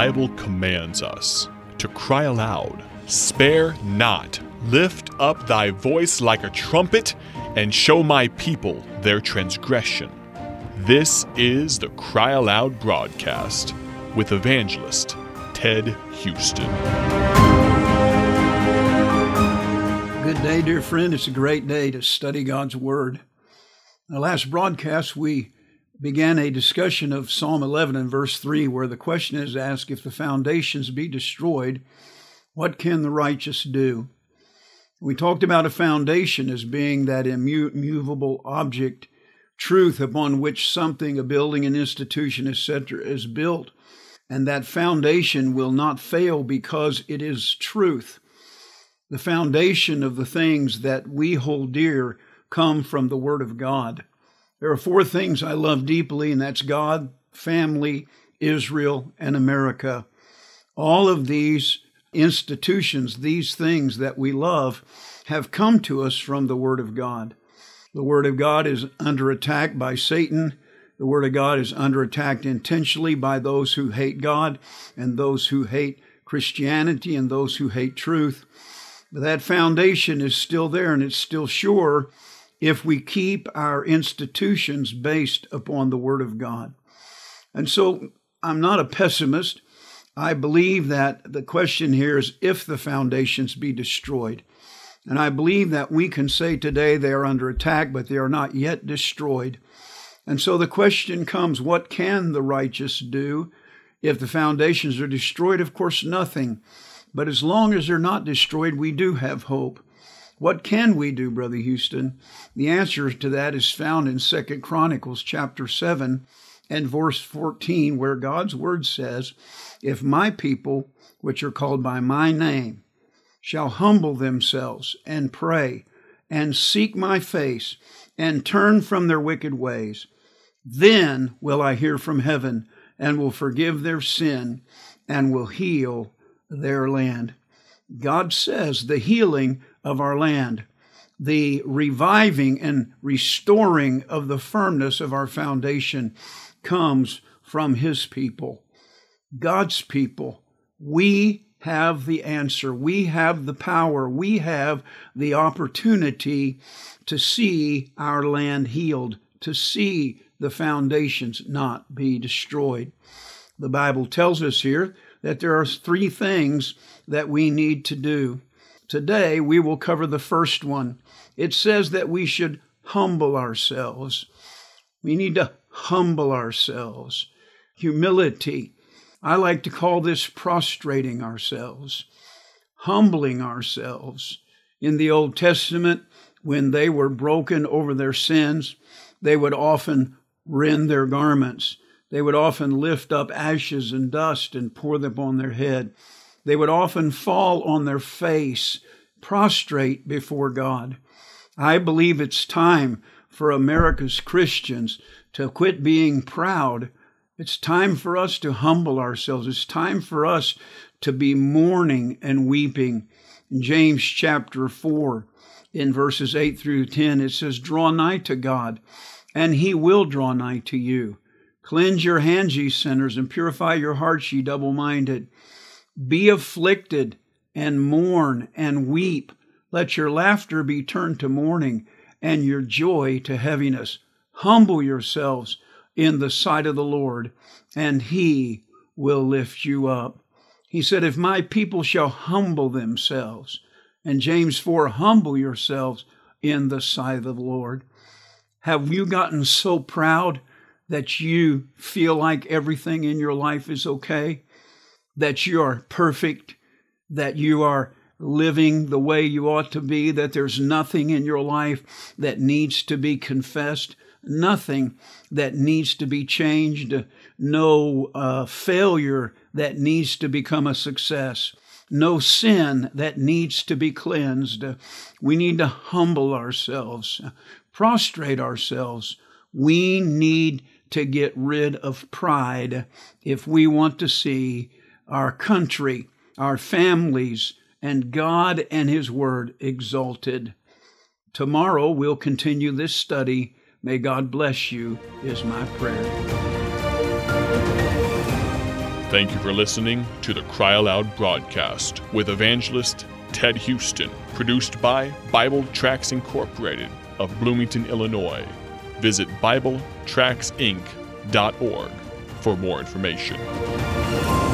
Bible commands us to cry aloud, Spare not, lift up thy voice like a trumpet, and show my people their transgression. This is the Cry Aloud broadcast with evangelist Ted Houston. Good day, dear friend. It's a great day to study God's Word. In the last broadcast, we began a discussion of Psalm 11 and verse 3, where the question is asked if the foundations be destroyed, what can the righteous do? We talked about a foundation as being that immovable object, truth upon which something, a building, an institution, etc., is built. And that foundation will not fail because it is truth. The foundation of the things that we hold dear come from the Word of God. There are four things I love deeply, and that's God, family, Israel, and America. All of these institutions, these things that we love, have come to us from the Word of God. The Word of God is under attack by Satan. The Word of God is under attack intentionally by those who hate God and those who hate Christianity and those who hate truth. But that foundation is still there and it's still sure if we keep our institutions based upon the Word of God. And so I'm not a pessimist. I believe that the question here is if the foundations be destroyed. And I believe that we can say today they are under attack, but they are not yet destroyed. And so the question comes what can the righteous do if the foundations are destroyed? Of course, nothing. But as long as they're not destroyed, we do have hope. What can we do, Brother Houston? The answer to that is found in Second Chronicles chapter 7 and verse 14, where God's word says, If my people, which are called by my name, shall humble themselves and pray and seek my face and turn from their wicked ways, then will I hear from heaven and will forgive their sin and will heal their land. God says the healing of our land, the reviving and restoring of the firmness of our foundation comes from His people, God's people. We have the answer. We have the power. We have the opportunity to see our land healed, to see the foundations not be destroyed. The Bible tells us here that there are three things that we need to do. Today, we will cover the first one. It says that we should humble ourselves. We need to humble ourselves. Humility. I like to call this prostrating ourselves, humbling ourselves. In the Old Testament, when they were broken over their sins, they would often rend their garments. They would often lift up ashes and dust and pour them on their head. They would often fall on their face, prostrate before God. I believe it's time for America's Christians to quit being proud. It's time for us to humble ourselves. It's time for us to be mourning and weeping. In James chapter 4, in verses 8 through 10, it says, Draw nigh to God, and he will draw nigh to you. Cleanse your hands, ye sinners, and purify your hearts, ye double minded. Be afflicted and mourn and weep. Let your laughter be turned to mourning and your joy to heaviness. Humble yourselves in the sight of the Lord, and he will lift you up. He said, If my people shall humble themselves, and James 4, humble yourselves in the sight of the Lord. Have you gotten so proud that you feel like everything in your life is okay? That you are perfect, that you are living the way you ought to be, that there's nothing in your life that needs to be confessed, nothing that needs to be changed, no uh, failure that needs to become a success, no sin that needs to be cleansed. We need to humble ourselves, prostrate ourselves. We need to get rid of pride if we want to see our country, our families, and God and His Word exalted. Tomorrow we'll continue this study. May God bless you, is my prayer. Thank you for listening to the Cry Aloud broadcast with evangelist Ted Houston, produced by Bible Tracks Incorporated of Bloomington, Illinois. Visit BibleTracksInc.org for more information.